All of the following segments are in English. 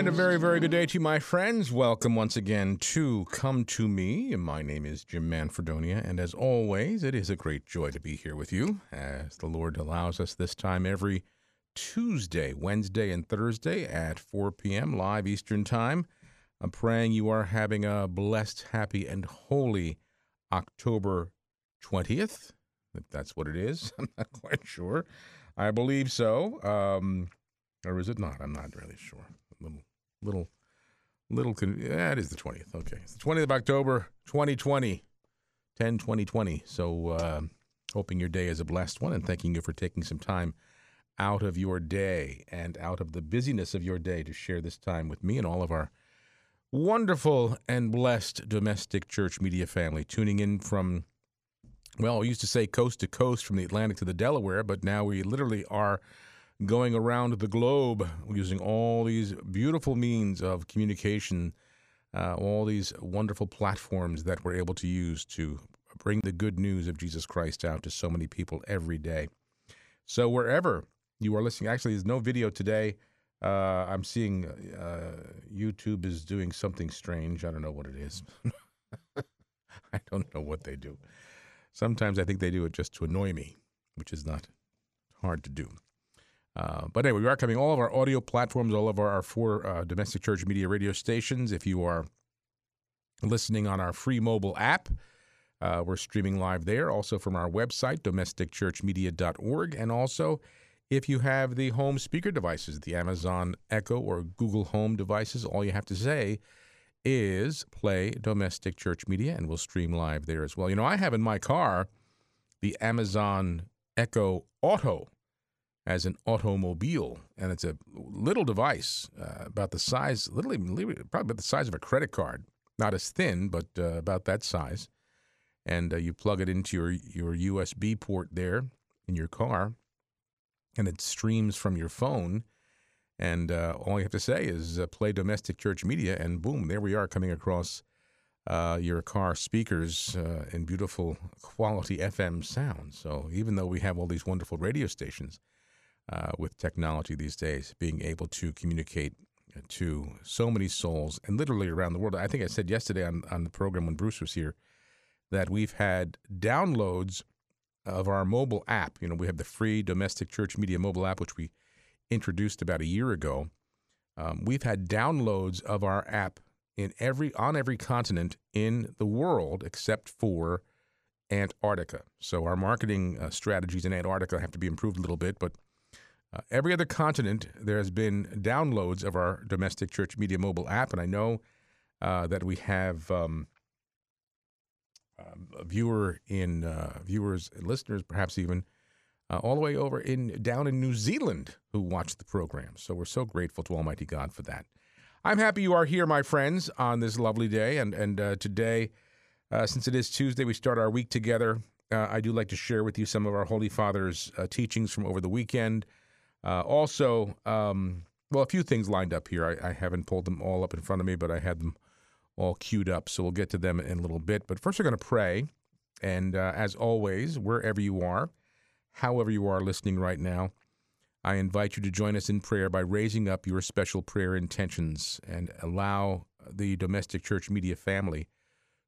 And a very, very good day to you, my friends. Welcome once again to Come to Me. My name is Jim Manfredonia, and as always, it is a great joy to be here with you as the Lord allows us this time every Tuesday, Wednesday, and Thursday at 4 p.m. live Eastern Time. I'm praying you are having a blessed, happy, and holy October 20th, if that's what it is. I'm not quite sure. I believe so. Um, or is it not? I'm not really sure. Little, little. Con- it is the 20th. Okay. It's the 20th of October, 2020, 10 2020. So, uh, hoping your day is a blessed one and thanking you for taking some time out of your day and out of the busyness of your day to share this time with me and all of our wonderful and blessed domestic church media family tuning in from well, we used to say coast to coast from the Atlantic to the Delaware, but now we literally are going around the globe using all these beautiful means of communication, uh, all these wonderful platforms that we're able to use to bring the good news of Jesus Christ out to so many people every day. So, wherever you are listening, actually, there's no video today. Uh, I'm seeing uh, YouTube is doing something strange. I don't know what it is. I don't know what they do. Sometimes I think they do it just to annoy me, which is not hard to do. Uh, but anyway, we are coming all of our audio platforms, all of our, our four uh, domestic church media radio stations. If you are listening on our free mobile app, uh, we're streaming live there. Also from our website, domesticchurchmedia.org. And also, if you have the home speaker devices, the Amazon Echo or Google Home devices, all you have to say is play domestic church media and we'll stream live there as well. You know, I have in my car the Amazon Echo Auto as an automobile, and it's a little device uh, about the size, literally, probably about the size of a credit card. Not as thin, but uh, about that size. And uh, you plug it into your, your USB port there in your car, and it streams from your phone and uh, all you have to say is uh, play domestic church media, and boom, there we are coming across uh, your car speakers in beautiful quality FM sound. So even though we have all these wonderful radio stations uh, with technology these days, being able to communicate to so many souls and literally around the world. I think I said yesterday on, on the program when Bruce was here that we've had downloads of our mobile app. You know, we have the free domestic church media mobile app, which we introduced about a year ago, um, we've had downloads of our app in every on every continent in the world except for Antarctica. So our marketing uh, strategies in Antarctica have to be improved a little bit, but uh, every other continent there has been downloads of our domestic church media mobile app, and I know uh, that we have. Um, a viewer in uh, viewers and listeners, perhaps even uh, all the way over in down in New Zealand who watch the program. So we're so grateful to Almighty God for that. I'm happy you are here, my friends, on this lovely day. And and uh, today, uh, since it is Tuesday, we start our week together. I do like to share with you some of our Holy Father's teachings from over the weekend. Uh, also, um, well, a few things lined up here. I, I haven't pulled them all up in front of me, but I had them all queued up. So we'll get to them in a little bit. But first, we're going to pray. And as always, wherever you are, however you are listening right now, I invite you to join us in prayer by raising up your special prayer intentions and allow the domestic church media family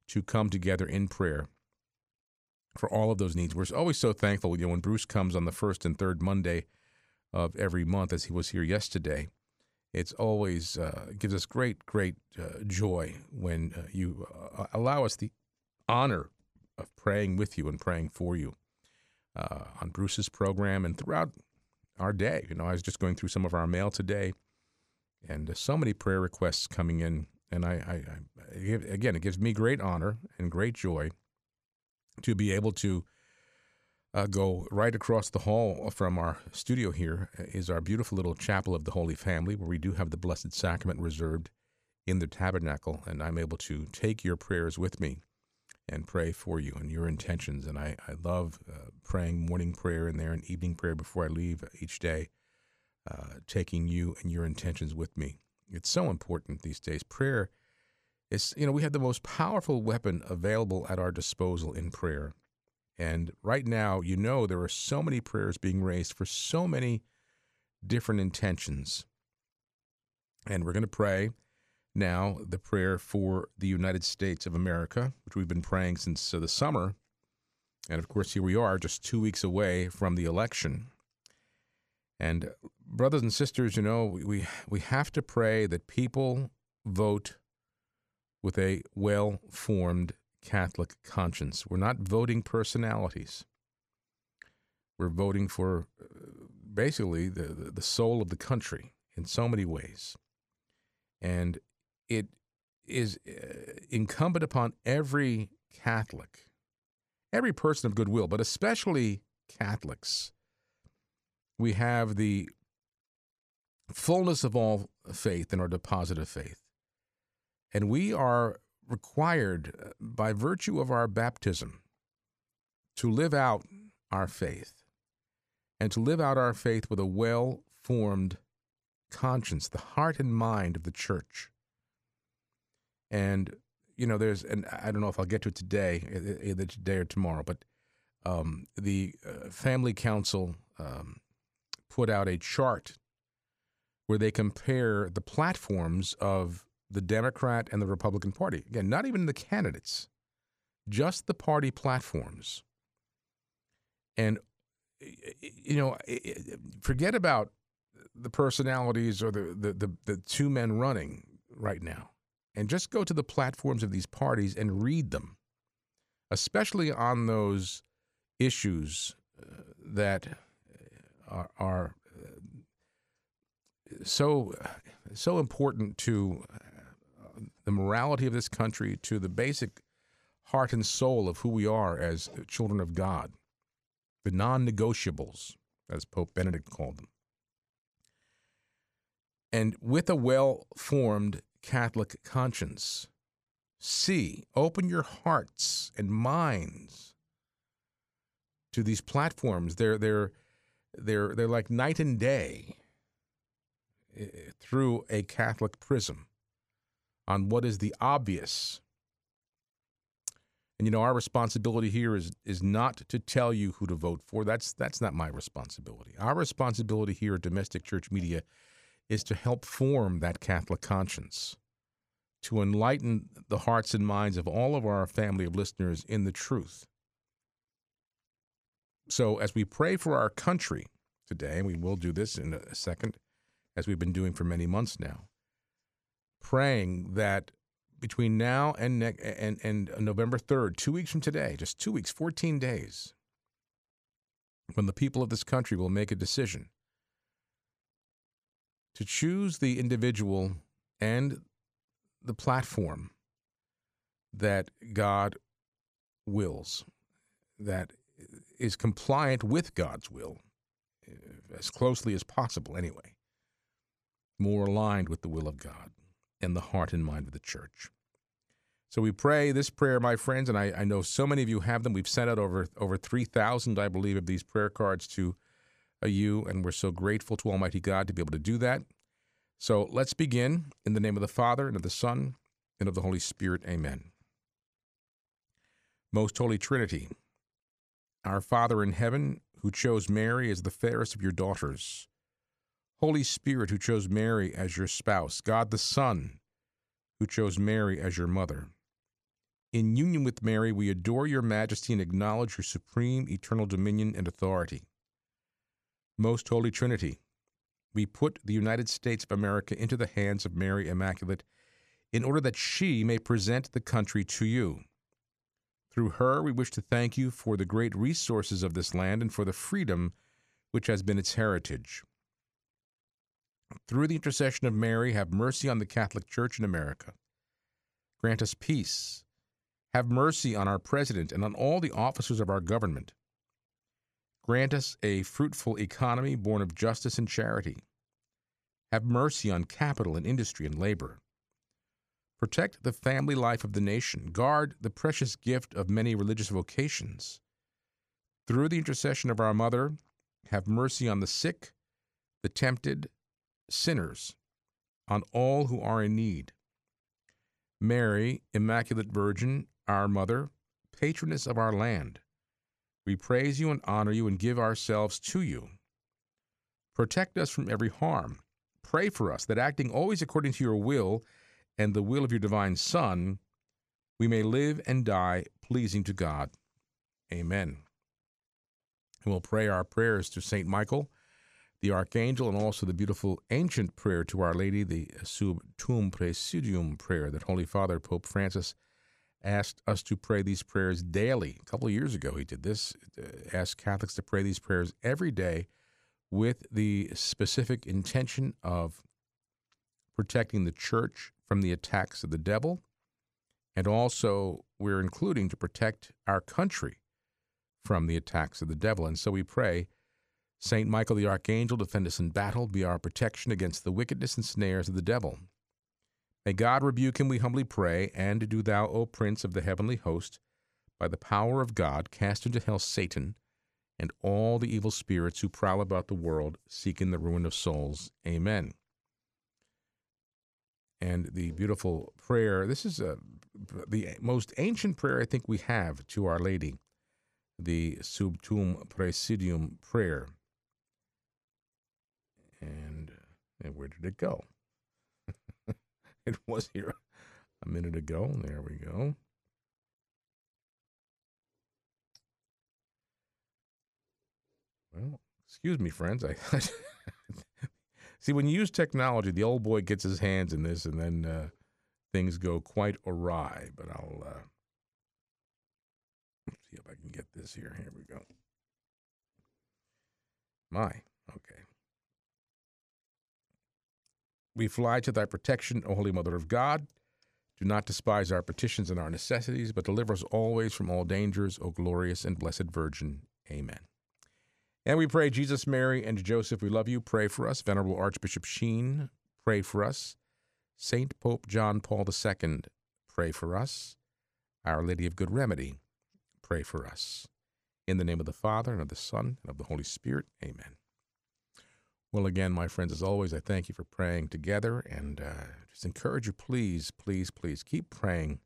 to come together in prayer for all of those needs. We're always so thankful, you know, when Bruce comes on the first and third Monday of every month, as he was here yesterday. It's always uh, gives us great, great uh, joy when uh, you uh, allow us the honor of praying with you and praying for you uh, on Bruce's program and throughout our day. You know, I was just going through some of our mail today, and uh, so many prayer requests coming in. And I, I, I, again, it gives me great honor and great joy to be able to uh, go right across the hall from our studio here uh, our beautiful little chapel of the Holy Family, where we do have the Blessed Sacrament reserved in the tabernacle, and I'm able to take your prayers with me and pray for you and your intentions. And I, I love uh, praying morning prayer in there and evening prayer before I leave each day, uh, taking you and your intentions with me. It's so important these days. Prayer is, you know, we have the most powerful weapon available at our disposal in prayer. And right now, you know, there are so many prayers being raised for so many different intentions. And we're going to pray now the prayer for the United States of America, which we've been praying since uh, the summer. And of course, here we are, just two weeks away from the election. And brothers and sisters, you know, we, we have to pray that people vote with a well formed Catholic conscience. We're not voting personalities. We're voting for uh, basically the, the, the soul of the country in so many ways. And it is uh, incumbent upon every Catholic, every person of goodwill, but especially Catholics. We have the fullness of all faith in our deposit of faith. And we are required, uh, by virtue of our baptism, to live out our faith and to live out our faith with a well formed conscience, the heart and mind of the church. And, you know, there's, and I don't know if I'll get to it today, either today or tomorrow, but um, the uh, Family Council um, put out a chart where they compare the platforms of the Democrat and the Republican Party. Again, not even the candidates, just the party platforms. And, you know, forget about the personalities or the, the, the, the two men running right now and just go to the platforms of these parties and read them, especially on those issues uh, that are, are uh, so so important to uh, the morality of this country, to the basic heart and soul of who we are as children of God, the non-negotiables, as Pope Benedict called them. And with a well formed Catholic conscience. See, open your hearts and minds to these platforms. They're they're they're they're like night and day eh, through a Catholic prism on what is the obvious. And you know, our responsibility here is is not to tell you who to vote for. That's that's not my responsibility. Our responsibility here at Domestic Church Media is to help form that Catholic conscience, to enlighten the hearts and minds of all of our family of listeners in the truth. So, as we pray for our country today, and we will do this in a second, as we've been doing for many months now, praying that between now and, ne- and, and November 3rd, two weeks from today, just two weeks, 14 days, when the people of this country will make a decision to choose the individual and the platform that God wills, that is compliant with God's will, eh, as closely as possible, anyway, more aligned with the will of God and the heart and mind of the church. So we pray this prayer, my friends, and I, I know so many of you have them. We've sent out over over three thousand, I believe, of these prayer cards to uh, you, and we're so grateful to Almighty God to be able to do that. So let's begin in the name of the Father, and of the Son, and of the Holy Spirit. Amen. Most Holy Trinity, our Father in heaven, who chose Mary as the fairest of your daughters, Holy Spirit, who chose Mary as your spouse, God the Son, who chose Mary as your mother. In union with Mary, we adore your majesty and acknowledge your supreme eternal dominion and authority. Most Holy Trinity, we put the United States of America into the hands of Mary Immaculate in order that she may present the country to you. Through her, we wish to thank you for the great resources of this land and for the freedom which has been its heritage. Through the intercession of Mary, have mercy on the Catholic Church in America. Grant us peace. Have mercy on our President and on all the officers of our government. Grant us a fruitful economy born of justice and charity. Have mercy on capital and industry and labor. Protect the family life of the nation. Guard the precious gift of many religious vocations. Through the intercession of our Mother, have mercy on the sick, the tempted, sinners, on all who are in need. Mary, Immaculate Virgin, our Mother, patroness of our land, we praise you and honor you and give ourselves to you. Protect us from every harm. Pray for us that acting always according to your will, and the will of your divine Son, we may live and die pleasing to God. Amen. And we'll pray our prayers to St. Michael, the Archangel, and also the beautiful ancient prayer to Our Lady, the Sub Tuum Praesidium prayer that Holy Father Pope Francis asked us to pray these prayers daily. A couple of years ago, he did this, uh, asked Catholics to pray these prayers every day with the specific intention of protecting the church from the attacks of the devil. And also, we're including to protect our country from the attacks of the devil. And so we pray, Saint Michael the Archangel, defend us in battle, be our protection against the wickedness and snares of the devil. May God rebuke him, we humbly pray, and do thou, O Prince of the heavenly host, by the power of God, cast into hell Satan and all the evil spirits who prowl about the world, seeking the ruin of souls. Amen and the beautiful prayer. This is a, the most ancient prayer I think we have to Our Lady, the Sub Tuum Praesidium prayer. And, and where did it go? it was here a minute ago. There we go. Well, excuse me, friends. I See, when you use technology, the old boy gets his hands in this, and then uh, things go quite awry. But I'll uh, see if I can get this here. Here we go. My, okay. We fly to thy protection, O Holy Mother of God. Do not despise our petitions and our necessities, but deliver us always from all dangers, O glorious and blessed Virgin. Amen. And we pray, Jesus, Mary, and Joseph, we love you. Pray for us. Venerable Archbishop Sheen, pray for us. Saint Pope John Paul II, pray for us. Our Lady of Good Remedy, pray for us. In the name of the Father, and of the Son, and of the Holy Spirit, amen. Well, again, my friends, as always, I thank you for praying together and uh, just encourage you, please, please, please keep praying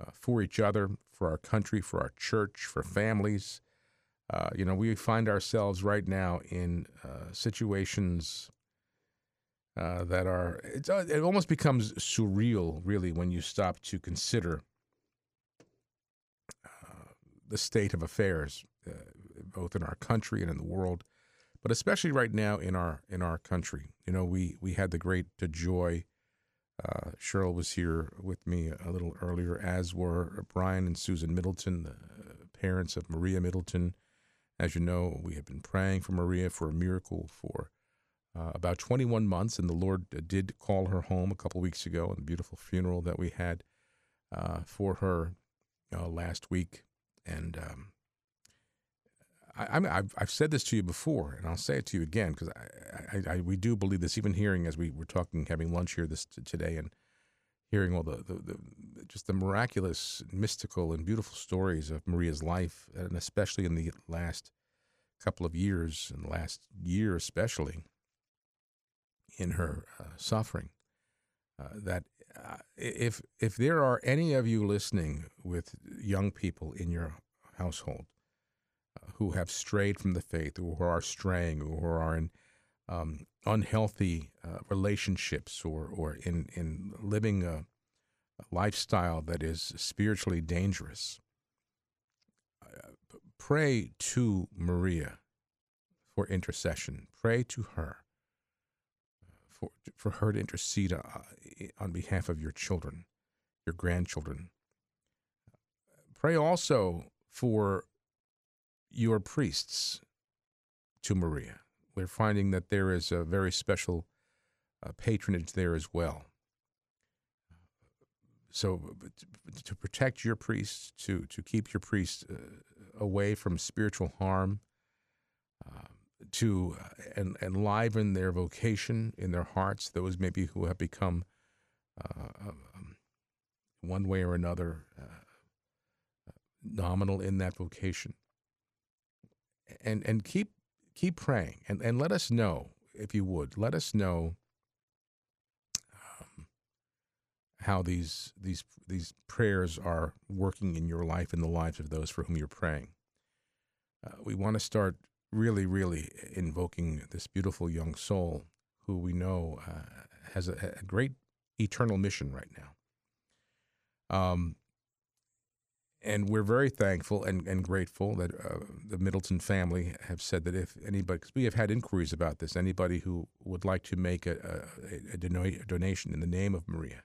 uh, for each other, for our country, for our church, for families. Uh, you know, we find ourselves right now in uh, situations uh, that are, uh, it almost becomes surreal, really, when you stop to consider the state of affairs, both in our country and in the world, but especially right now in our in our country. You know, we we had the great joy. Cheryl was here with me a little earlier, as were Brian and Susan Middleton, the parents of Maria Middleton, as you know, we have been praying for Maria for a miracle for uh, about 21 months, and the Lord uh, did call her home a couple weeks ago in the beautiful funeral that we had uh, for her uh, last week. And um, I, have I've said this to you before, and I'll say it to you again because I, I, I, we do believe this. Even hearing as we were talking, having lunch here this today, and hearing all the, the, the, just the miraculous, mystical, and beautiful stories of Maria's life, and especially in the last couple of years, and last year especially, in her uh, suffering. Uh, that uh, if if there are any of you listening with young people in your household who have strayed from the faith, or who are straying, or who are in um, unhealthy uh, relationships or, or in, in living a, a, lifestyle that is spiritually dangerous, uh, pray to Maria for intercession. Pray to her for, for her to intercede uh, on behalf of your children, your grandchildren. Pray also for your priests to Maria we're finding that there is a very special uh, patronage there as well. So, to protect your priests, to, to keep your priests uh, away from spiritual harm, uh, to uh, en- enliven their vocation in their hearts, those maybe who have become uh, um, one way or another, uh, nominal in that vocation. And and keep keep praying and, and let us know if you would let us know um, how these these these prayers are working in your life and the lives of those for whom you're praying. Uh, we want to start really, really invoking this beautiful young soul who we know uh, has a, a, great eternal mission right now. Um, and we're very thankful and, and grateful that uh, the Middleton family have said that if anybody, because we have had inquiries about this, anybody who would like to make a, a, a donation in the name of Maria,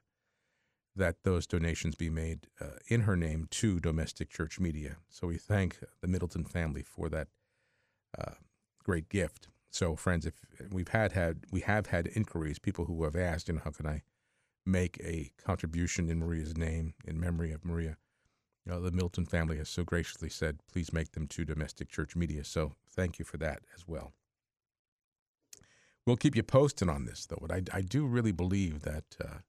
that those donations be made uh, in her name to Domestic Church Media. So we thank the Middleton family for that uh, great gift. So, friends, if we've had had we have had inquiries, people who have asked, you know, how can I make a contribution in Maria's name in memory of Maria? Know, the Middleton family has so graciously said, please make them to domestic church media. So, thank you for that as well. We'll keep you posted on this, though. But I, I do really believe that uh,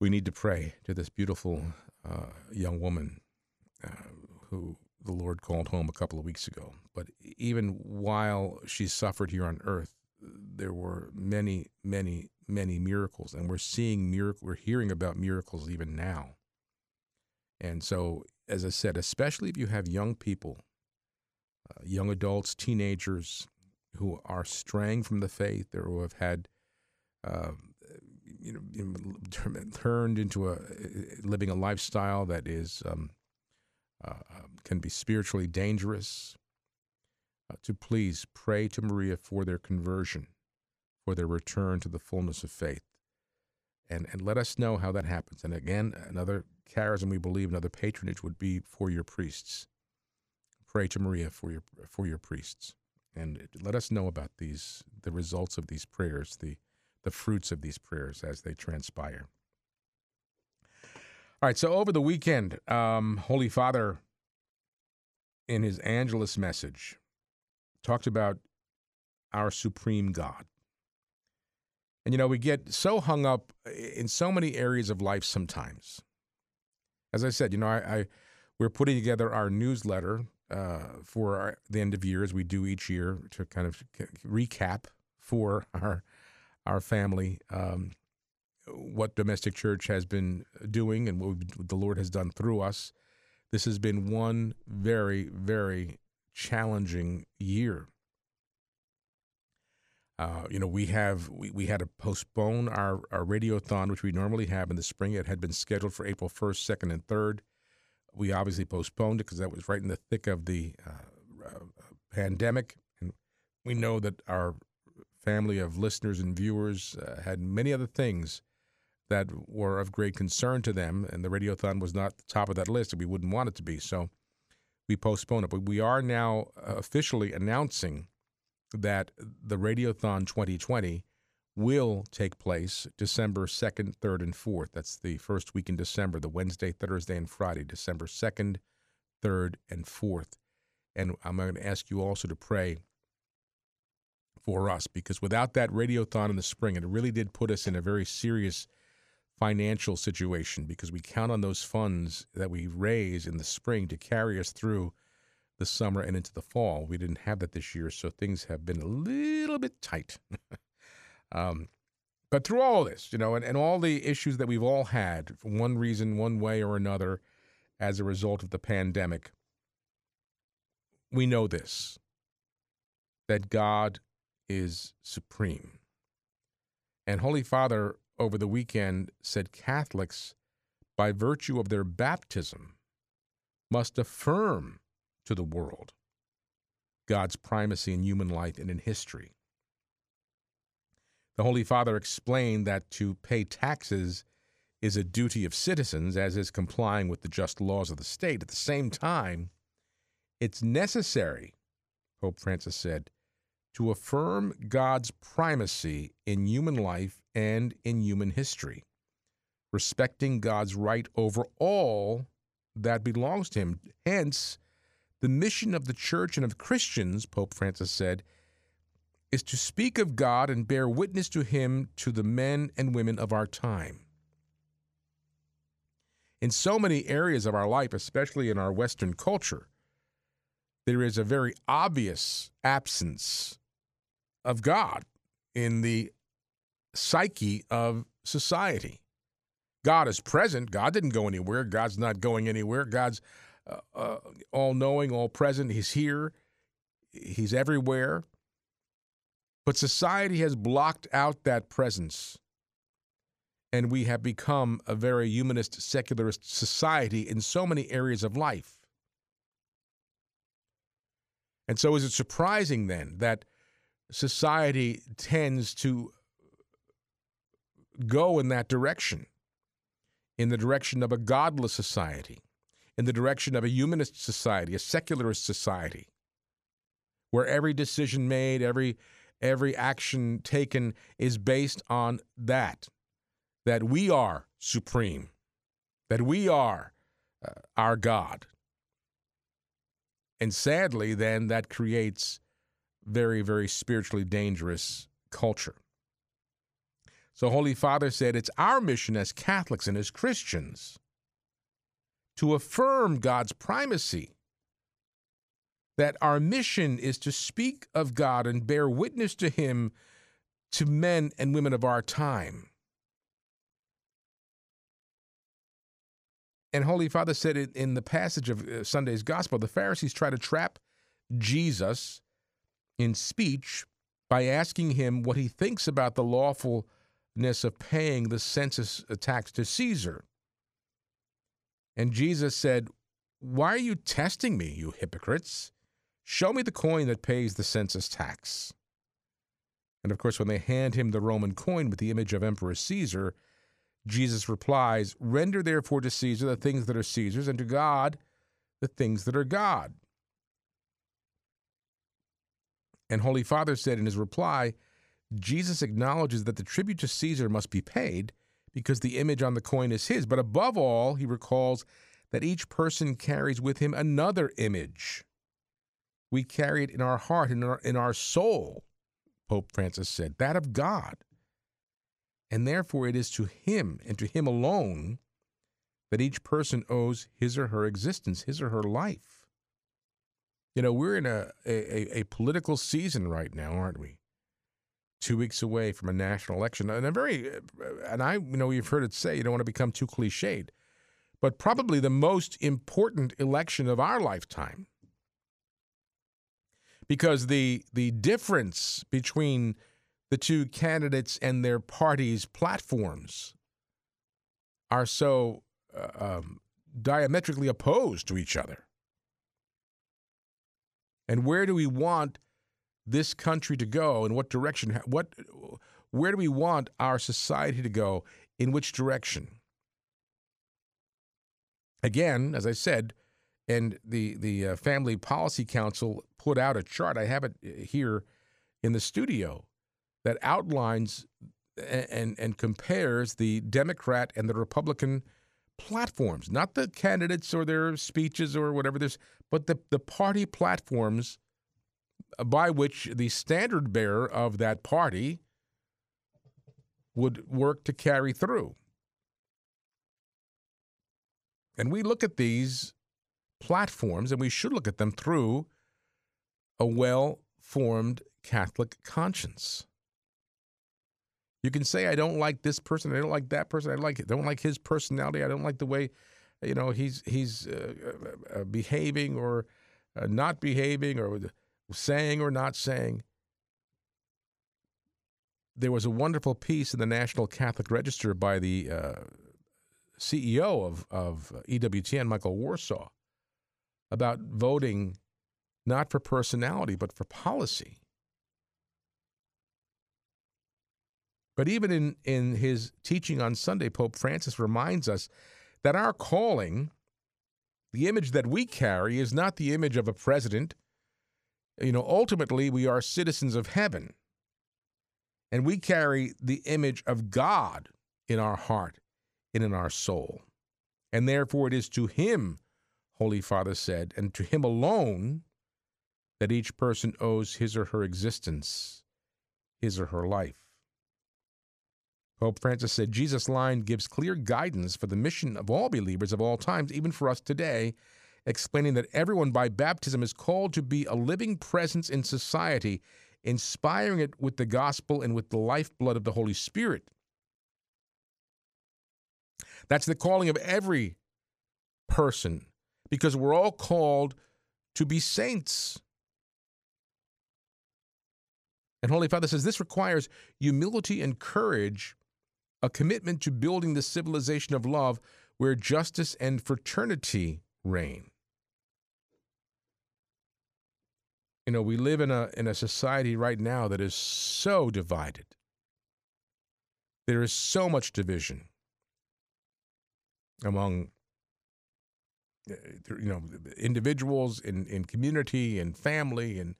we need to pray to this beautiful uh, young woman uh, who the Lord called home a couple of weeks ago. But even while she suffered here on earth, there were many, many, many miracles, and we're seeing miracle. We're hearing about miracles even now. And so, as I said, especially if you have young people, uh, young adults, teenagers who are straying from the faith or who have had, uh, you know, turned into a living a lifestyle that is um, uh, um, can be spiritually dangerous, uh, to please pray to Maria for their conversion, for their return to the fullness of faith. And, and let us know how that happens. And again, another charism we believe, another patronage would be for your priests. Pray to Maria for your for your priests, and let us know about these the results of these prayers, the the fruits of these prayers as they transpire. All right, so over the weekend, um, Holy Father, in his Angelus message, talked about our supreme God. And you know, we get so hung up in so many areas of life sometimes. As I said, you know, I, I we're putting together our newsletter uh, for our, the end of year, as we do each year, to kind of recap for our our family um, what domestic church has been doing and what the Lord has done through us. This has been one very, very challenging year. Uh, you know, we have we, we had to postpone our, our radiothon, which we normally have in the spring. It had been scheduled for April 1st, 2nd, and 3rd. We obviously postponed it because that was right in the thick of the uh, uh, pandemic. And we know that our family of listeners and viewers uh, had many other things that were of great concern to them, and the radiothon was not the top of that list, and we wouldn't want it to be. So we postponed it. But we are now officially announcing that the Radiothon 2020 will take place December 2nd, 3rd, and 4th. That's the first week in December, the Wednesday, Thursday, and Friday, December 2nd, 3rd, and 4th. And I'm going to ask you also to pray for us because without that radiothon in the spring, it really did put us in a very serious financial situation because we count on those funds that we raise in the spring to carry us through the summer and into the fall. We didn't have that this year, so things have been a little bit tight. um, but through all this, you know, and, and all the issues that we've all had for one reason, one way or another, as a result of the pandemic, we know this that God is supreme. And Holy Father over the weekend said Catholics, by virtue of their baptism, must affirm to the world God's primacy in human life and in history. The Holy Father explained that to pay taxes is a duty of citizens, as is complying with the just laws of the state. At the same time, it's necessary, Pope Francis said, to affirm God's primacy in human life and in human history, respecting God's right over all that belongs to Him. Hence, the mission of the church and of Christians, Pope Francis said, is to speak of God and bear witness to Him to the men and women of our time. In so many areas of our life, especially in our Western culture, there is a very obvious absence of God in the psyche of society. God is present. God didn't go anywhere. God's not going anywhere. God's uh, uh, all knowing, all present. He's here, He's everywhere. But society has blocked out that presence. And we have become a very humanist, secularist society in so many areas of life. And so, is it surprising then that society tends to go in that direction, in the direction of a godless society, in the direction of a humanist society, a secularist society, where every decision made, every every action taken is based on that that we are supreme, that we are uh, our God. And sadly, then that creates very, very spiritually dangerous culture. So, Holy Father said it's our mission as Catholics and as Christians to affirm God's primacy. That our mission is to speak of God and bear witness to Him to men and women of our time. And Holy Father said it in the passage of uh, Sunday's Gospel the Pharisees try to trap Jesus in speech by asking him what he thinks about the lawfulness of paying the census tax to Caesar. And Jesus said, Why are you testing me, you hypocrites? Show me the coin that pays the census tax. And of course, when they hand him the Roman coin with the image of Emperor Caesar, Jesus replies, Render therefore to Caesar the things that are Caesar's, and to God the things that are God. And Holy Father said in his reply, Jesus acknowledges that the tribute to Caesar must be paid because the image on the coin is his. But above all, he recalls that each person carries with him another image. We carry it in our heart, in our, in our soul, Pope Francis said, that of God. And therefore, it is to him and to him alone that each person owes his or her existence, his or her life. You know, we're in a, a, a political season right now, aren't we? Two weeks away from a national election, and a very, and I you know you've heard it say you don't want to become too cliched, but probably the most important election of our lifetime, because the the difference between the two candidates and their parties' platforms are so uh, um, diametrically opposed to each other. And where do we want this country to go? In what direction? What, where do we want our society to go? In which direction? Again, as I said, and the the uh, Family Policy Council put out a chart. I have it uh, here in the studio that outlines and and compares the Democrat and the Republican platforms, not the candidates or their speeches or whatever this, but the, the party platforms by which the standard bearer of that party would work to carry through. And we look at these platforms, and we should look at them through a well formed Catholic conscience. You can say, I don't like this person, I don't like that person, I like it. don't like his personality, I don't like the way, you know, he's he's uh, uh, uh behaving or uh, not behaving or saying or not saying. There was a wonderful piece in the National Catholic Register by the uh, CEO of, of EWTN, Michael Warsaw, about voting not for personality, but for policy. But even in, in his teaching on Sunday, Pope Francis reminds us that our calling, the image that we carry, is not the image of a president. You know, ultimately, we are citizens of heaven. And we carry the image of God in our heart and in our soul. And therefore, it is to Him, Holy Father said, and to Him alone that each person owes his or her existence his or her life. Pope Francis said Jesus' line gives clear guidance for the mission of all believers of all times, even for us today, explaining that everyone by baptism is called to be a living presence in society, inspiring it with the gospel and with the lifeblood of the Holy Spirit. That's the calling of every person because we're all called to be saints. And Holy Father says this requires humility and courage, a commitment to building the civilization of love where justice and fraternity reign. You know, we live in a in a society right now that is so divided. There is so much division among uh, you know individuals in, in community and family and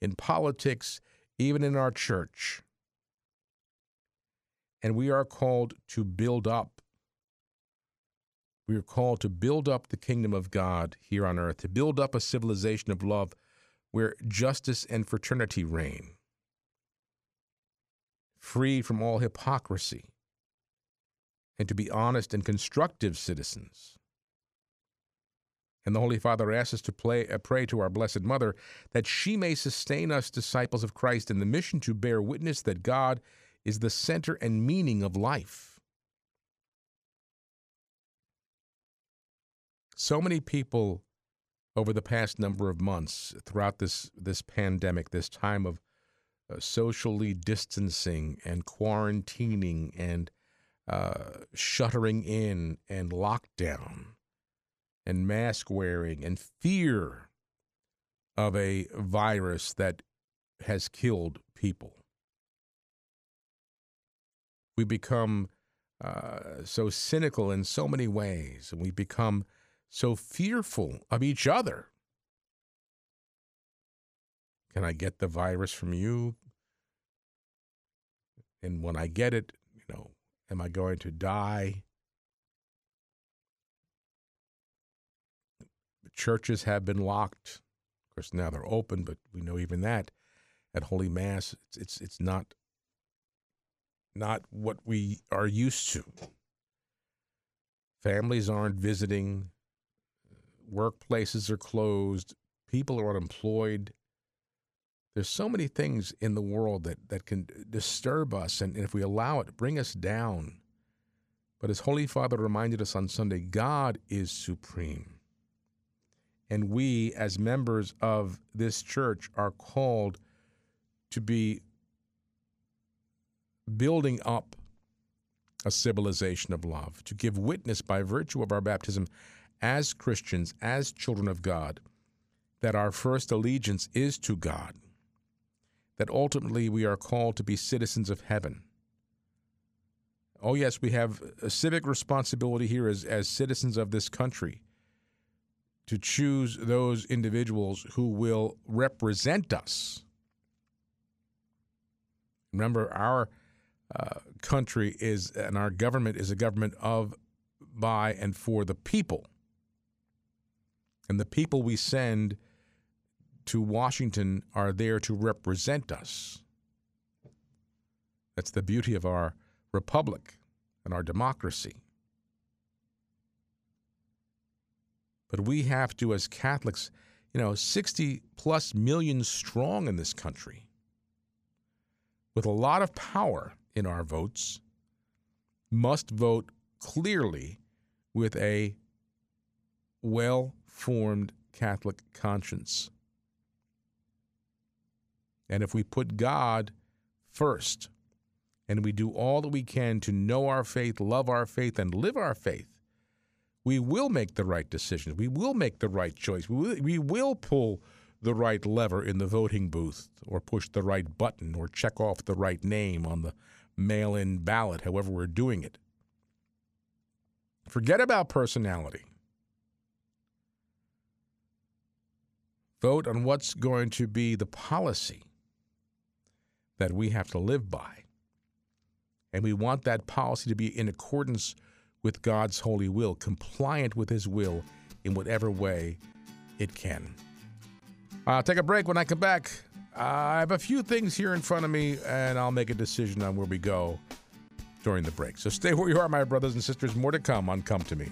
in politics even in our church and we are called to build up we are called to build up the kingdom of god here on earth to build up a civilization of love where justice and fraternity reign. Free from all hypocrisy. And to be honest and constructive citizens. And the Holy Father asks us to play, uh, pray to our Blessed Mother that she may sustain us, disciples of Christ, in the mission to bear witness that God is the center and meaning of life. So many people over the past number of months throughout this, this pandemic, this time of uh, socially distancing and quarantining and uh, shuttering in and lockdown and mask wearing and fear of a virus that has killed people. We become uh, so cynical in so many ways, and we become so fearful of each other. Can I get the virus from you? And when I get it, you know, am I going to die? The Churches have been locked. Of course, now they're open, but we know even that at Holy Mass, it's it's, it's not not what we are used to. Families aren't visiting. Workplaces are closed. People are unemployed. There's so many things in the world that, that can disturb us, and, and if we allow it, bring us down. But as Holy Father reminded us on Sunday, God is supreme. And we, as members of this church, are called to be building up a civilization of love, to give witness by virtue of our baptism as Christians, as children of God, that our first allegiance is to God, that ultimately we are called to be citizens of heaven. Oh, yes, we have a civic responsibility here as, as citizens of this country to choose those individuals who will represent us. Remember, our uh, country is, and our government is a government of, by, and for the people. And the people we send to Washington are there to represent us. That's the beauty of our republic and our democracy. But we have to, as Catholics, you know, 60 plus million strong in this country, with a lot of power in our votes, must vote clearly with a well formed Catholic conscience. And if we put God first, and we do all that we can to know our faith, love our faith, and live our faith, we will make the right decisions. We will make the right choice. We will, we will pull the right lever in the voting booth or push the right button or check off the right name on the mail in ballot, however, we're doing it. Forget about personality. Vote on what's going to be the policy that we have to live by. And we want that policy to be in accordance with God's holy will, compliant with His will in whatever way it can. I'll take a break. When I come back, I have a few things here in front of me, and I'll make a decision on where we go during the break. So stay where you are, my brothers and sisters. More to come on Come to Me.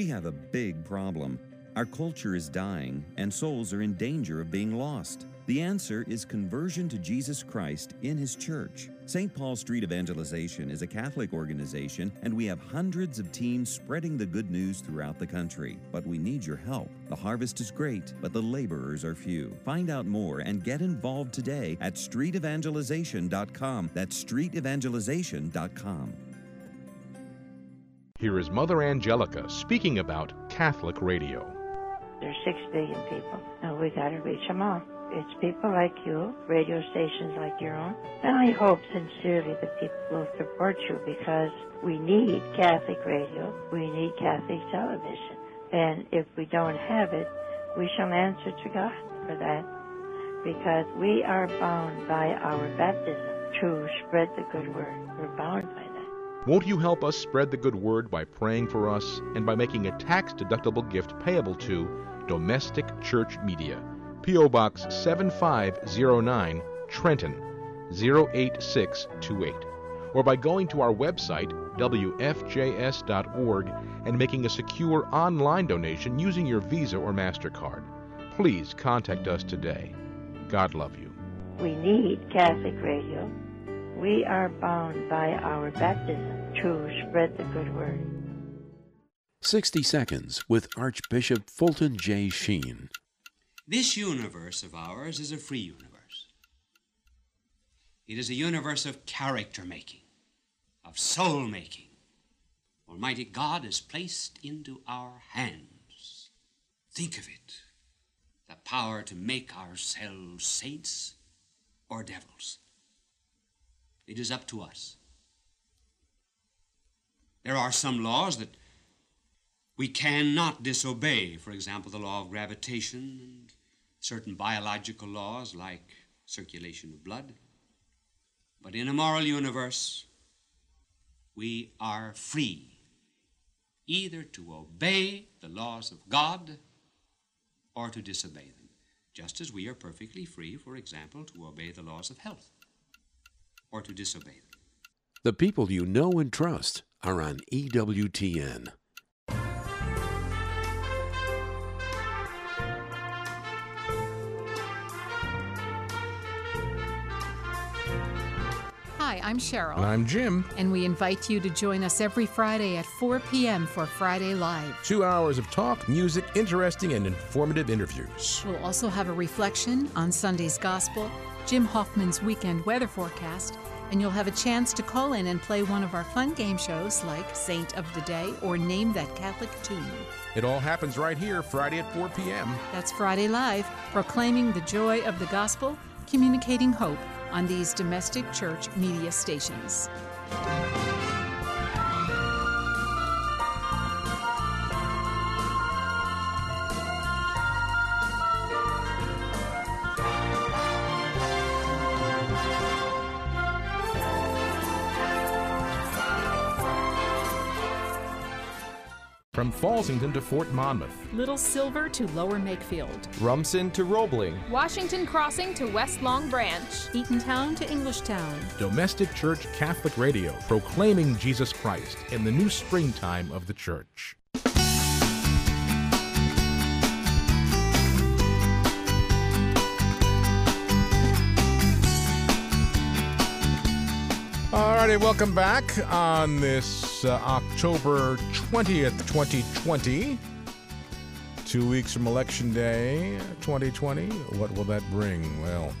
We have a big problem. Our culture is dying, and souls are in danger of being lost. The answer is conversion to Jesus Christ in His church. St. Paul Street Evangelization is a Catholic organization, and we have hundreds of teams spreading the good news throughout the country. But we need your help. The harvest is great, but the laborers are few. Find out more and get involved today at streetevangelization.com. That's streetevangelization.com. Here is Mother Angelica speaking about Catholic radio. There's six billion people, and we gotta reach them all. It's people like you, radio stations like your own, and I hope sincerely that people will support you because we need Catholic radio, we need Catholic television, and if we don't have it, we shall answer to God for that because we are bound by our baptism to spread the good word. We're bound. Won't you help us spread the good word by praying for us and by making a tax deductible gift payable to Domestic Church Media, P.O. Box 7509, Trenton 08628, or by going to our website, WFJS.org, and making a secure online donation using your Visa or MasterCard. Please contact us today. God love you. We need Catholic radio. We are bound by our baptism to spread the good word. 60 Seconds with Archbishop Fulton J. Sheen. This universe of ours is a free universe. It is a universe of character making, of soul making. Almighty God has placed into our hands. Think of it the power to make ourselves saints or devils. It is up to us. There are some laws that we cannot disobey. For example, the law of gravitation and certain biological laws like circulation of blood. But in a moral universe, we are free either to obey the laws of God or to disobey them, just as we are perfectly free, for example, to obey the laws of health or to disobey them. The people you know and trust are on EWTN. Hi, I'm Cheryl. And I'm Jim. And we invite you to join us every Friday at 4 p.m. for Friday Live. Two hours of talk, music, interesting, and informative interviews. We'll also have a reflection on Sunday's Gospel, Jim Hoffman's weekend weather forecast, and you'll have a chance to call in and play one of our fun game shows like Saint of the Day or Name That Catholic Tune. It all happens right here, Friday at 4 p.m. That's Friday Live, proclaiming the joy of the gospel, communicating hope on these domestic church media stations. From Fallsington to Fort Monmouth, Little Silver to Lower Makefield, Rumson to Roebling, Washington Crossing to West Long Branch, Eatontown to Englishtown. Domestic Church Catholic Radio, proclaiming Jesus Christ in the new springtime of the church. All righty, welcome back on this uh, October 20th, 2020 Two weeks from Election Day 2020. What will that bring? Well,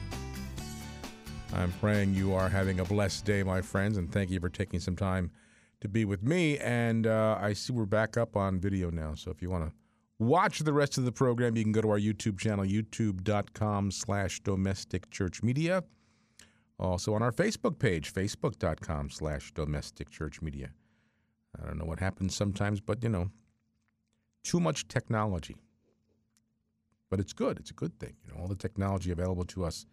I'm praying you are having a blessed day, my friends, and thank you for taking some time to be with me. And uh, I see we're back up on video now, so if you want to watch the rest of the program, you can go to our YouTube channel, youtube.com slash domestic church media. Also on our Facebook page, facebook.com slash domestic church media. I don't know what happens sometimes, but you know, too much technology. But it's good. It's a good thing. You know, all the technology available to us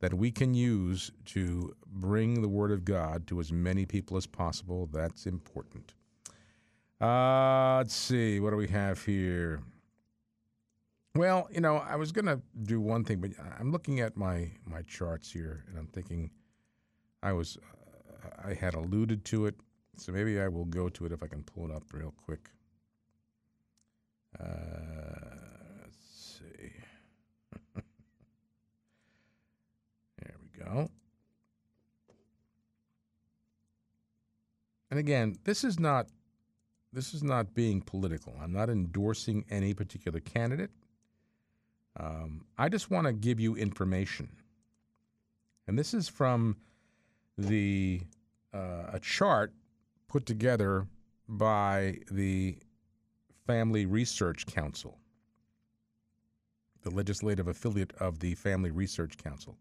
that we can use to bring the Word of God to as many people as possible. That's important. Uh, let's see. What do we have here? Well, you know, I was going to do one thing, but I'm looking at my, my charts here and I'm thinking I was, uh, I had alluded to it. So maybe I will go to it if I can pull it up real quick. Uh, let's see. there we go. And again, this is not this is not being political. I'm not endorsing any particular candidate. Um, I just want to give you information, and this is from the uh, a chart put together by the Family Research Council, the legislative affiliate of the Family Research Council.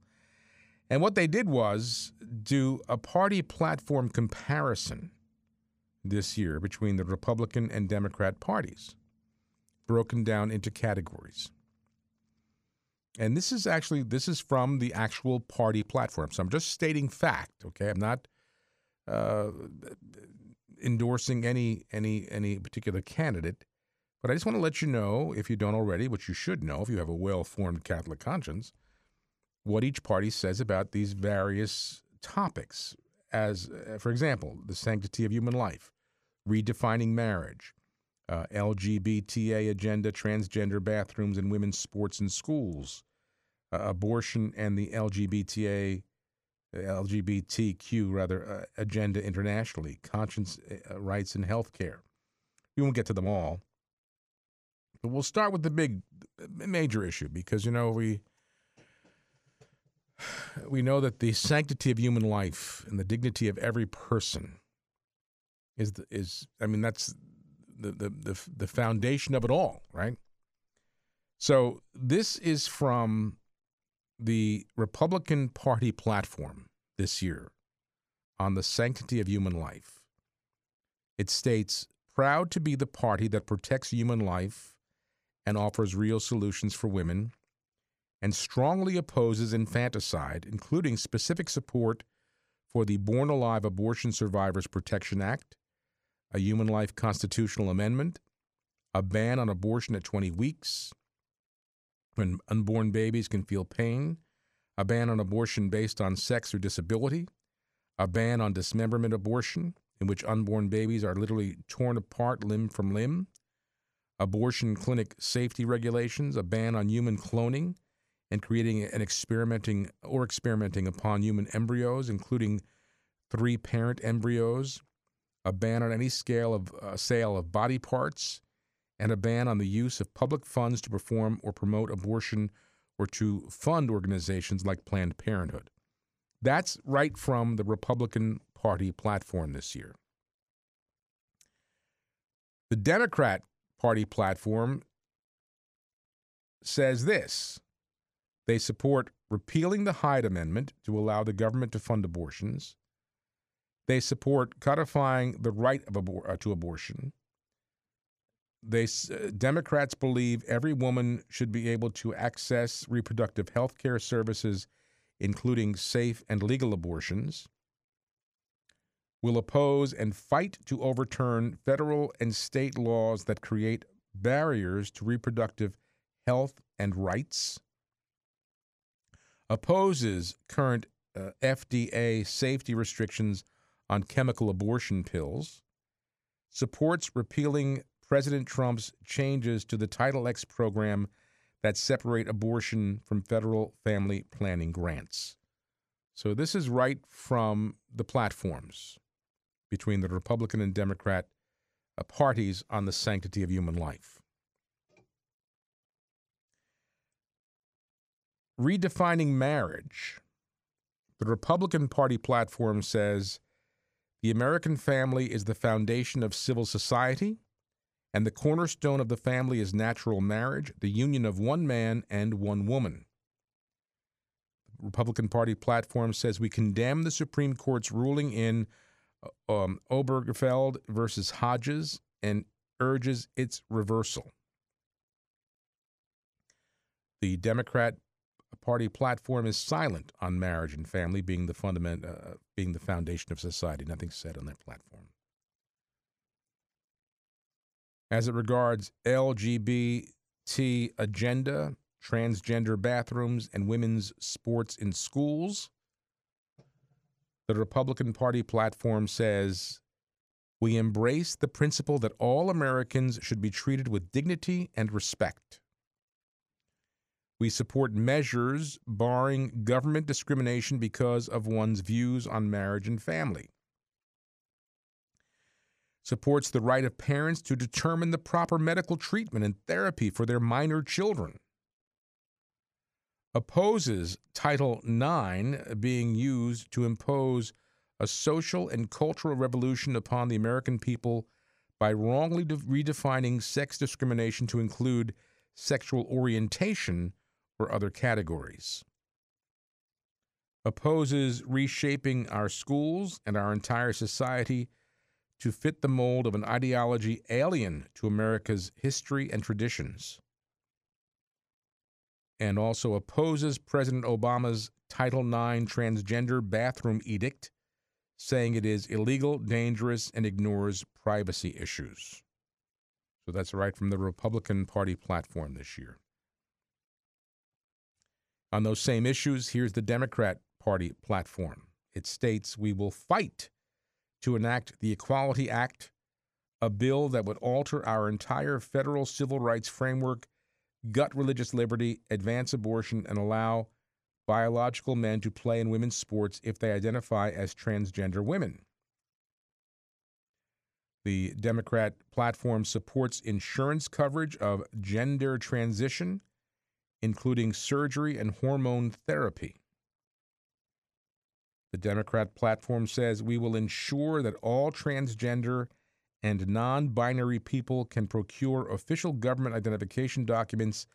And what they did was do a party platform comparison this year between the Republican and Democrat parties, broken down into categories. And this is actually this is from the actual party platform. So I'm just stating fact, okay? I'm not uh, endorsing any any any particular candidate. But I just want to let you know, if you don't already, which you should know if you have a well formed Catholic conscience, what each party says about these various topics. As, uh, for example, the sanctity of human life, redefining marriage, uh, LGBTA agenda, transgender bathrooms and women's sports and schools, uh, abortion and the LGBTA, LGBTQ rather uh, agenda internationally, conscience uh, rights in healthcare. We won't get to them all. But we'll start with the big, major issue because you know we we know that the sanctity of human life and the dignity of every person is is I mean that's the, the the foundation of it all, right? So this is from the Republican Party platform this year on the sanctity of human life. It states, proud to be the party that protects human life and offers real solutions for women, and strongly opposes infanticide, including specific support for the Born Alive Abortion Survivors Protection Act, a human life constitutional amendment, a ban on abortion at 20 weeks, when unborn babies can feel pain, a ban on abortion based on sex or disability, a ban on dismemberment abortion, in which unborn babies are literally torn apart limb from limb, abortion clinic safety regulations, a ban on human cloning, and creating and experimenting or experimenting upon human embryos, including three parent embryos, a ban on any scale of uh, sale of body parts, and a ban on the use of public funds to perform or promote abortion or to fund organizations like Planned Parenthood. That's right from the Republican Party platform this year. The Democrat Party platform says this they support repealing the Hyde Amendment to allow the government to fund abortions. They support codifying the right of abor- uh, to abortion. They uh, Democrats believe every woman should be able to access reproductive health care services, including safe and legal abortions will oppose and fight to overturn federal and state laws that create barriers to reproductive health and rights, opposes current uh, FDA safety restrictions on chemical abortion pills, supports repealing President Trump's changes to the Title X program that separate abortion from federal family planning grants. So this is right from the platforms between the Republican and Democrat uh, parties on the sanctity of human life. Redefining marriage. The Republican Party platform says the American family is the foundation of civil society, and the cornerstone of the family is natural marriage, the union of one man and one woman. The Republican Party platform says we condemn the Supreme Court's ruling in uh, um, Obergefell versus Hodges and urges its reversal. The Democrat Party platform is silent on marriage and family being the fundament, uh, being the foundation of society. Nothing said on their platform. As it regards LGBT agenda, transgender bathrooms, and women's sports in schools, the Republican Party platform says we embrace the principle that all Americans should be treated with dignity and respect. We support measures barring government discrimination because of one's views on marriage and family. Supports the right of parents to determine the proper medical treatment and therapy for their minor children. Opposes Title IX being used to impose a social and cultural revolution upon the American people by wrongly de- redefining sex discrimination to include sexual orientation or other categories. Opposes reshaping our schools and our entire society to fit the mold of an ideology alien to America's history and traditions. And also opposes President Obama's Title IX transgender bathroom edict, saying it is illegal, dangerous, and ignores privacy issues. So that's right from the Republican Party platform this year. On those same issues, here's the Democrat Party platform. It states we will fight to enact the Equality Act, a bill that would alter our entire federal civil rights framework, gut religious liberty, advance abortion, and allow biological men to play in women's sports if they identify as transgender women. The Democrat platform supports insurance coverage of gender transition including surgery and hormone therapy. The Democrat platform says we will ensure that all transgender and non binary people can procure official government identification documents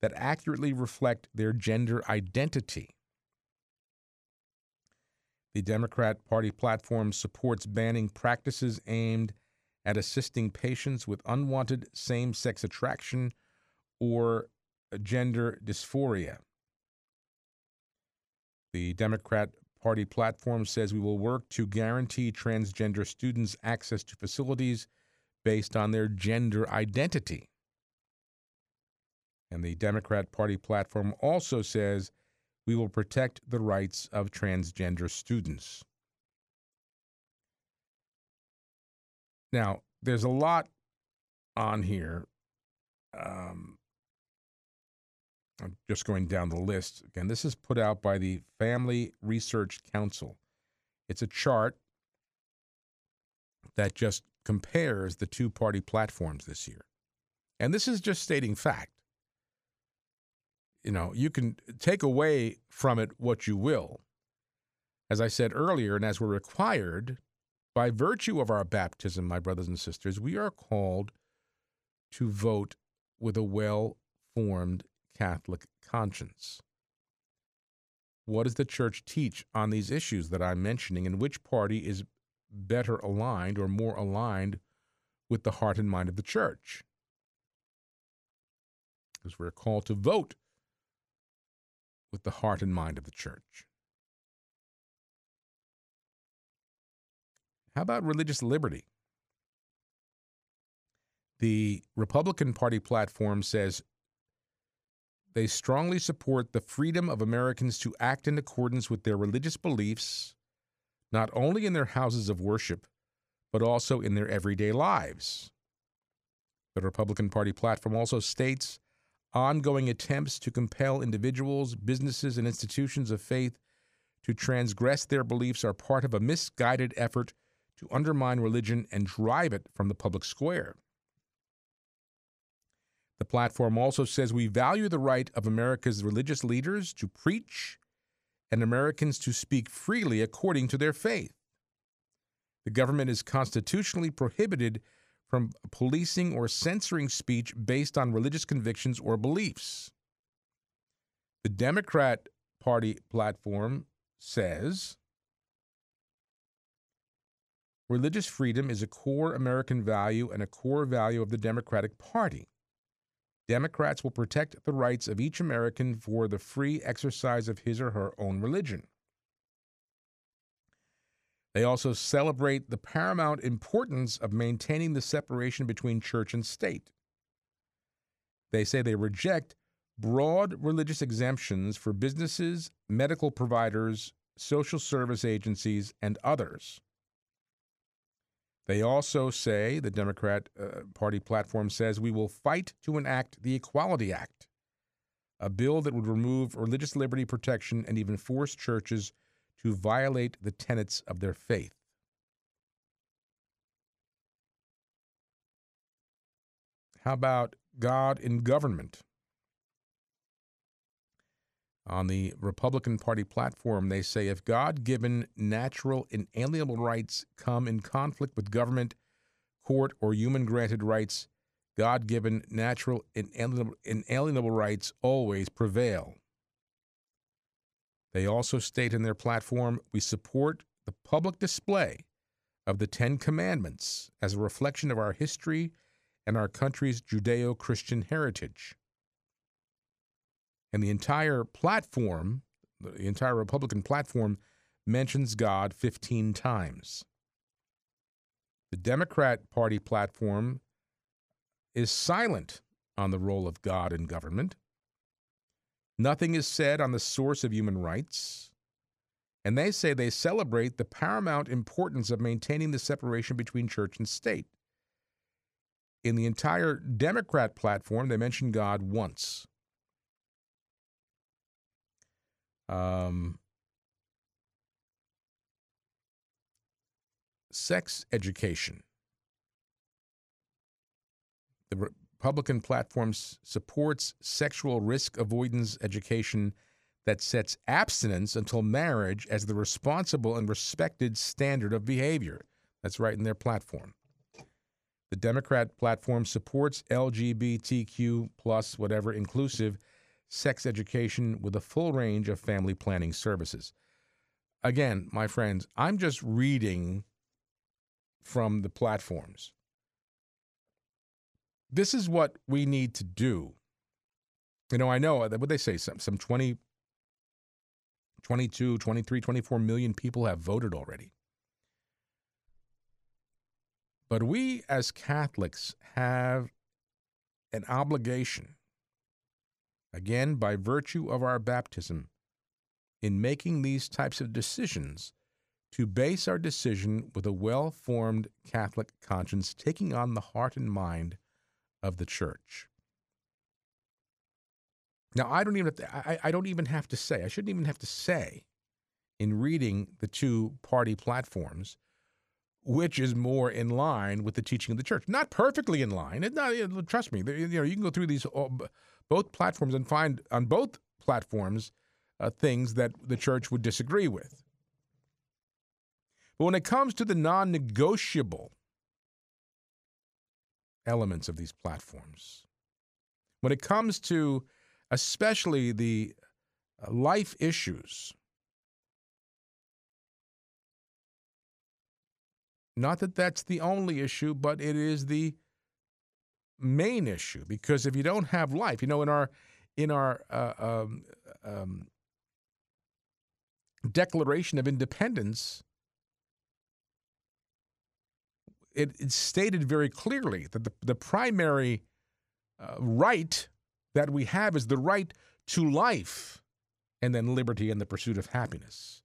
that accurately reflect their gender identity. The Democrat Party platform supports banning practices aimed at assisting patients with unwanted same sex attraction or gender dysphoria. The Democrat Party platform says we will work to guarantee transgender students access to facilities based on their gender identity. And the Democrat Party platform also says we will protect the rights of transgender students. Now, there's a lot on here. Um, I'm just going down the list. Again, this is put out by the Family Research Council. It's a chart that just compares the two party platforms this year. And this is just stating fact. You know, you can take away from it what you will. As I said earlier, and as we're required by virtue of our baptism, my brothers and sisters, we are called to vote with a well formed Catholic conscience. What does the church teach on these issues that I'm mentioning, and which party is better aligned or more aligned with the heart and mind of the church? Because we're called to vote with the heart and mind of the church. How about religious liberty? The Republican Party platform says they strongly support the freedom of Americans to act in accordance with their religious beliefs, not only in their houses of worship, but also in their everyday lives. The Republican Party platform also states ongoing attempts to compel individuals, businesses, and institutions of faith to transgress their beliefs are part of a misguided effort to undermine religion and drive it from the public square. The platform also says we value the right of America's religious leaders to preach and Americans to speak freely according to their faith. The government is constitutionally prohibited from policing or censoring speech based on religious convictions or beliefs. The Democrat Party platform says religious freedom is a core American value and a core value of the Democratic Party. Democrats will protect the rights of each American for the free exercise of his or her own religion. They also celebrate the paramount importance of maintaining the separation between church and state. They say they reject broad religious exemptions for businesses, medical providers, social service agencies, and others. They also say, the Democrat uh, Party platform says, we will fight to enact the Equality Act, a bill that would remove religious liberty protection and even force churches to violate the tenets of their faith. How about God in government? On the Republican Party platform, they say if God given natural inalienable rights come in conflict with government, court, or human granted rights, God given natural inalienable, rights always prevail. They also state in their platform we support the public display of the Ten Commandments as a reflection of our history and our country's Judeo Christian heritage. And the entire platform, the entire Republican platform, mentions God 15 times. The Democrat Party platform is silent on the role of God in government. Nothing is said on the source of human rights. And they say they celebrate the paramount importance of maintaining the separation between church and state. In the entire Democrat platform, they mention God once. Um, sex education. The Republican platform supports sexual risk avoidance education that sets abstinence until marriage as the responsible and respected standard of behavior. That's right in their platform. The Democrat platform supports LGBTQ plus whatever inclusive sex education with a full range of family planning services. Again, my friends, I'm just reading from the platforms. This is what we need to do. You know, I know uh, what they say, some, some 20, 22, 23, 24 million people have voted already. But we as Catholics have an obligation again by virtue of our baptism, in making these types of decisions, to base our decision with a well formed Catholic conscience, taking on the heart and mind of the Church. Now, I don't even to, I, I don't even have to say, I shouldn't even have to say, in reading the two party platforms, which is more in line with the teaching of the church. Not perfectly in line. Not, trust me. You know, you can go through these both platforms and find on both platforms uh, things that the church would disagree with. But when it comes to the non negotiable elements of these platforms, when it comes to especially the uh, life issues, not that that's the only issue, but it is the main issue because if you don't have life, you know, in our in our uh, um, um, Declaration of Independence, it, it, stated very clearly that the, the primary uh, right that we have is the right to life and then liberty and the pursuit of happiness.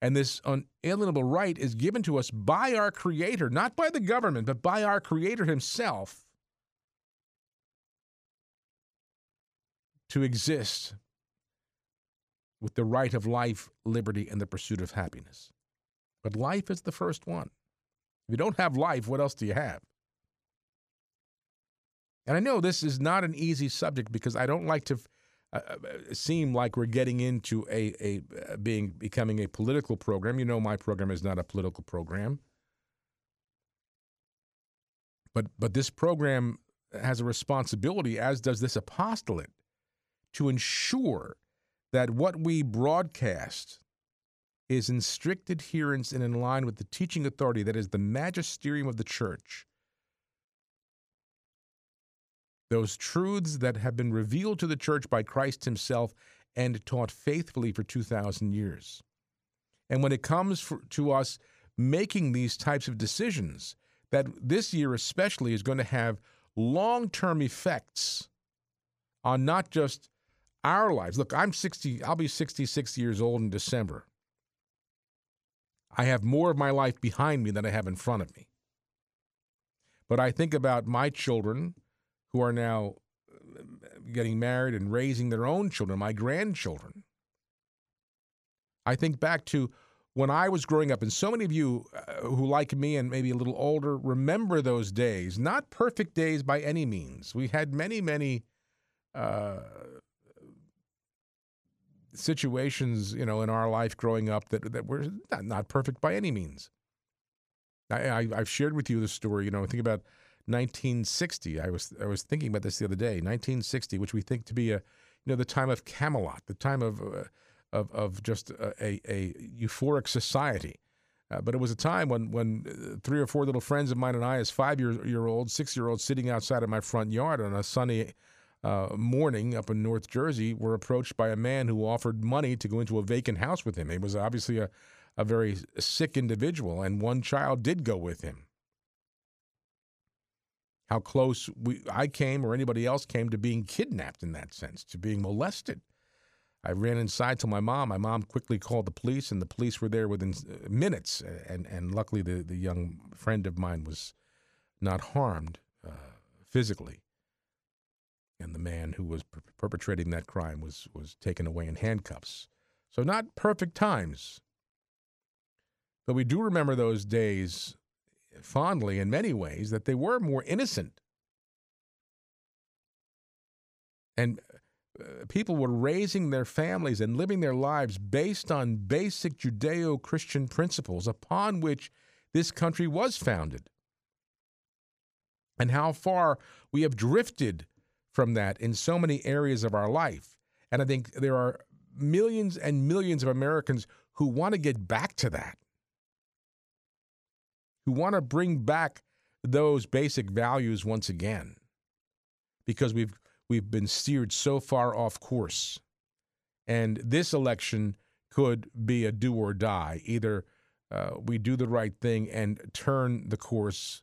And this unalienable right is given to us by our Creator, not by the government, but by our Creator Himself to exist with the right of life, liberty, and the pursuit of happiness. But life is the first one. If you don't have life, what else do you have? And I know this is not an easy subject because I don't like to uh, uh, seem like we're getting into a, a uh, being becoming a political program. You know, my program is not a political program. But but this program has a responsibility, as does this apostolate, to ensure that what we broadcast is in strict adherence and in line with the teaching authority that is the magisterium of the church. Those truths that have been revealed to the church by Christ himself and taught faithfully for 2,000 years. And when it comes for, to us making these types of decisions, that this year especially is going to have long term effects on not just our lives. Look, I'm 60, I'll be 66 years old in December. I have more of my life behind me than I have in front of me. But I think about my children who are now uh, getting married and raising their own children, my grandchildren. I think back to when I was growing up, and so many of you uh, who, like me and maybe a little older, remember those days. Not perfect days by any means. We had many, many uh, situations, you know, in our life growing up that that were not, not perfect by any means. I, I have shared with you the story. You know, think about 1960. I was I was thinking about this the other day. 1960, which we think to be a, you know, the time of Camelot, the time of uh, of of just a, a, a euphoric society. Uh, but it was a time when when uh, three or four little friends of mine and I, as five year year old, six year olds, sitting outside of my front yard on a sunny uh, morning up in North Jersey were approached by a man who offered money to go into a vacant house with him. He was obviously a, a very sick individual, and one child did go with him. How close we, I came or anybody else came to being kidnapped in that sense, to being molested. I ran inside to my mom. My mom quickly called the police, and the police were there within uh, minutes. And, and luckily, the, the young friend of mine was not harmed uh, physically and the man who was per- perpetrating that crime was was taken away in handcuffs. So not perfect times. But we do remember those days fondly in many ways that they were more innocent. And uh, people were raising their families and living their lives based on basic Judeo Christian principles upon which this country was founded. And how far we have drifted from that in so many areas of our life. And I think there are millions and millions of Americans who want to get back to that, who want to bring back those basic values once again, because we've we've been steered so far off course. And this election could be a do or die. Either uh, we do the right thing and turn the course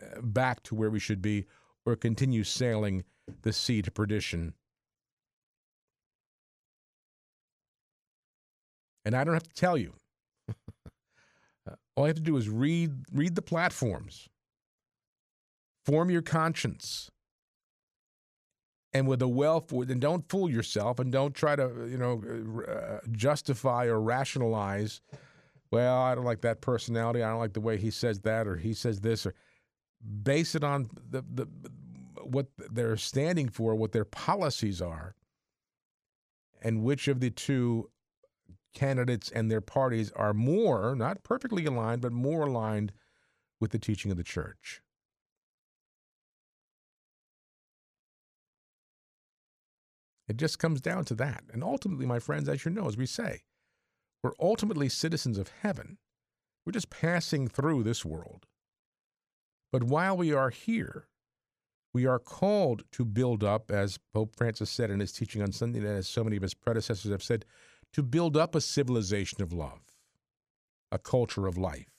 uh, back to where we should be, or continue sailing the sea to perdition. And I don't have to tell you. All I have to do is read read the platforms. Form your conscience. And with a well, and don't fool yourself, and don't try to, you know, uh, justify or rationalize. Well, I don't like that personality. I don't like the way he says that, or he says this, or base it on the the what they're standing for, what their policies are, and which of the two candidates and their parties are more, not perfectly aligned, but more aligned with the teaching of the church. It just comes down to that. And ultimately, my friends, as you know, as we say, we're ultimately citizens of heaven. We're just passing through this world. But while we are here, we are called to build up, as Pope Francis said in his teaching on Sunday, and as so many of his predecessors have said, to build up a civilization of love, a culture of life.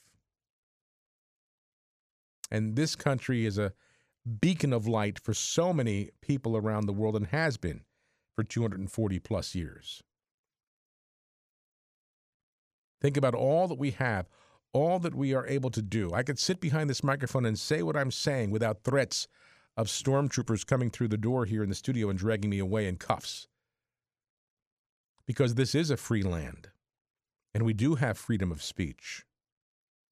And this country is a beacon of light for so many people around the world and has been for 240 plus years. Think about all that we have, all that we are able to do. I could sit behind this microphone and say what I'm saying without threats of stormtroopers coming through the door here in the studio and dragging me away in cuffs. Because this is a free land, and we do have freedom of speech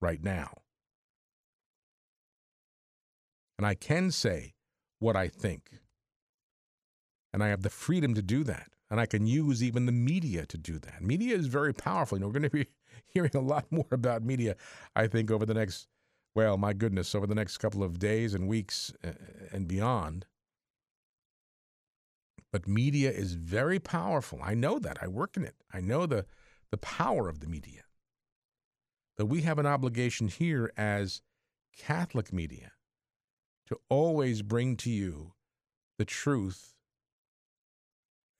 right now. And I can say what I think. And I have the freedom to do that. And I can use even the media to do that. Media is very powerful. You know, we're going to be hearing a lot more about media, I think, over the next, well, my goodness, over the next couple of days and weeks and beyond. But media is very powerful. I know that. I work in it. I know the, the power of the media. But we have an obligation here as Catholic media to always bring to you the truth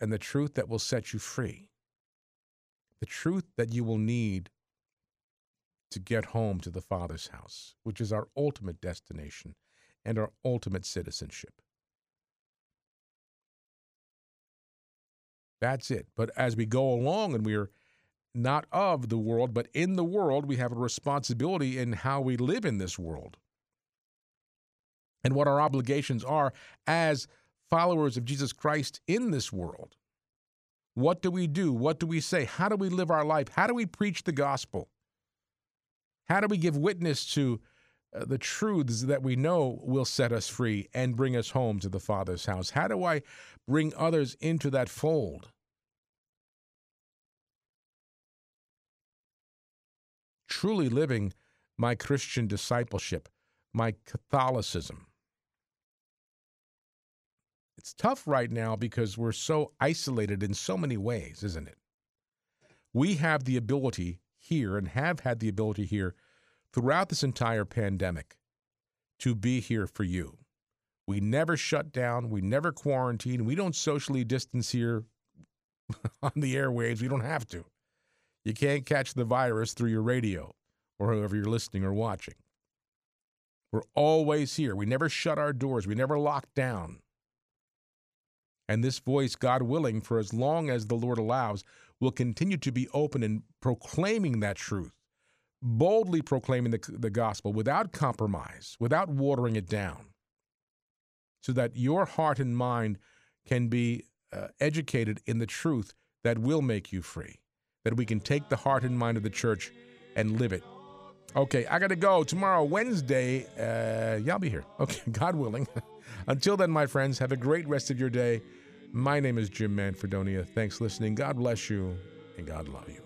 and the truth that will set you free, the truth that you will need to get home to the Father's house, which is our ultimate destination and our ultimate citizenship. That's it. But as we go along and we are not of the world, but in the world, we have a responsibility in how we live in this world and what our obligations are as followers of Jesus Christ in this world. What do we do? What do we say? How do we live our life? How do we preach the gospel? How do we give witness to uh, the truths that we know will set us free and bring us home to the Father's house? How do I bring others into that fold? Truly living my Christian discipleship, my Catholicism. It's tough right now because we're so isolated in so many ways, isn't it? We have the ability here and have had the ability here throughout this entire pandemic to be here for you. We never shut down, we never quarantine, we don't socially distance here on the airwaves. We don't have to. You can't catch the virus through your radio or whoever you're listening or watching. We're always here. We never shut our doors, we never lock down. And this voice, God willing, for as long as the Lord allows, will continue to be open in proclaiming that truth, boldly proclaiming the, the gospel without compromise, without watering it down, so that your heart and mind can be uh, educated in the truth that will make you free, that we can take the heart and mind of the church and live it. Okay, I got to go. Tomorrow, Wednesday, uh, yeah, I'll be here. Okay, God willing. Until then, my friends, have a great rest of your day. My name is Jim Manfredonia. Thanks for listening. God bless you, and God love you.